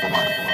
困る。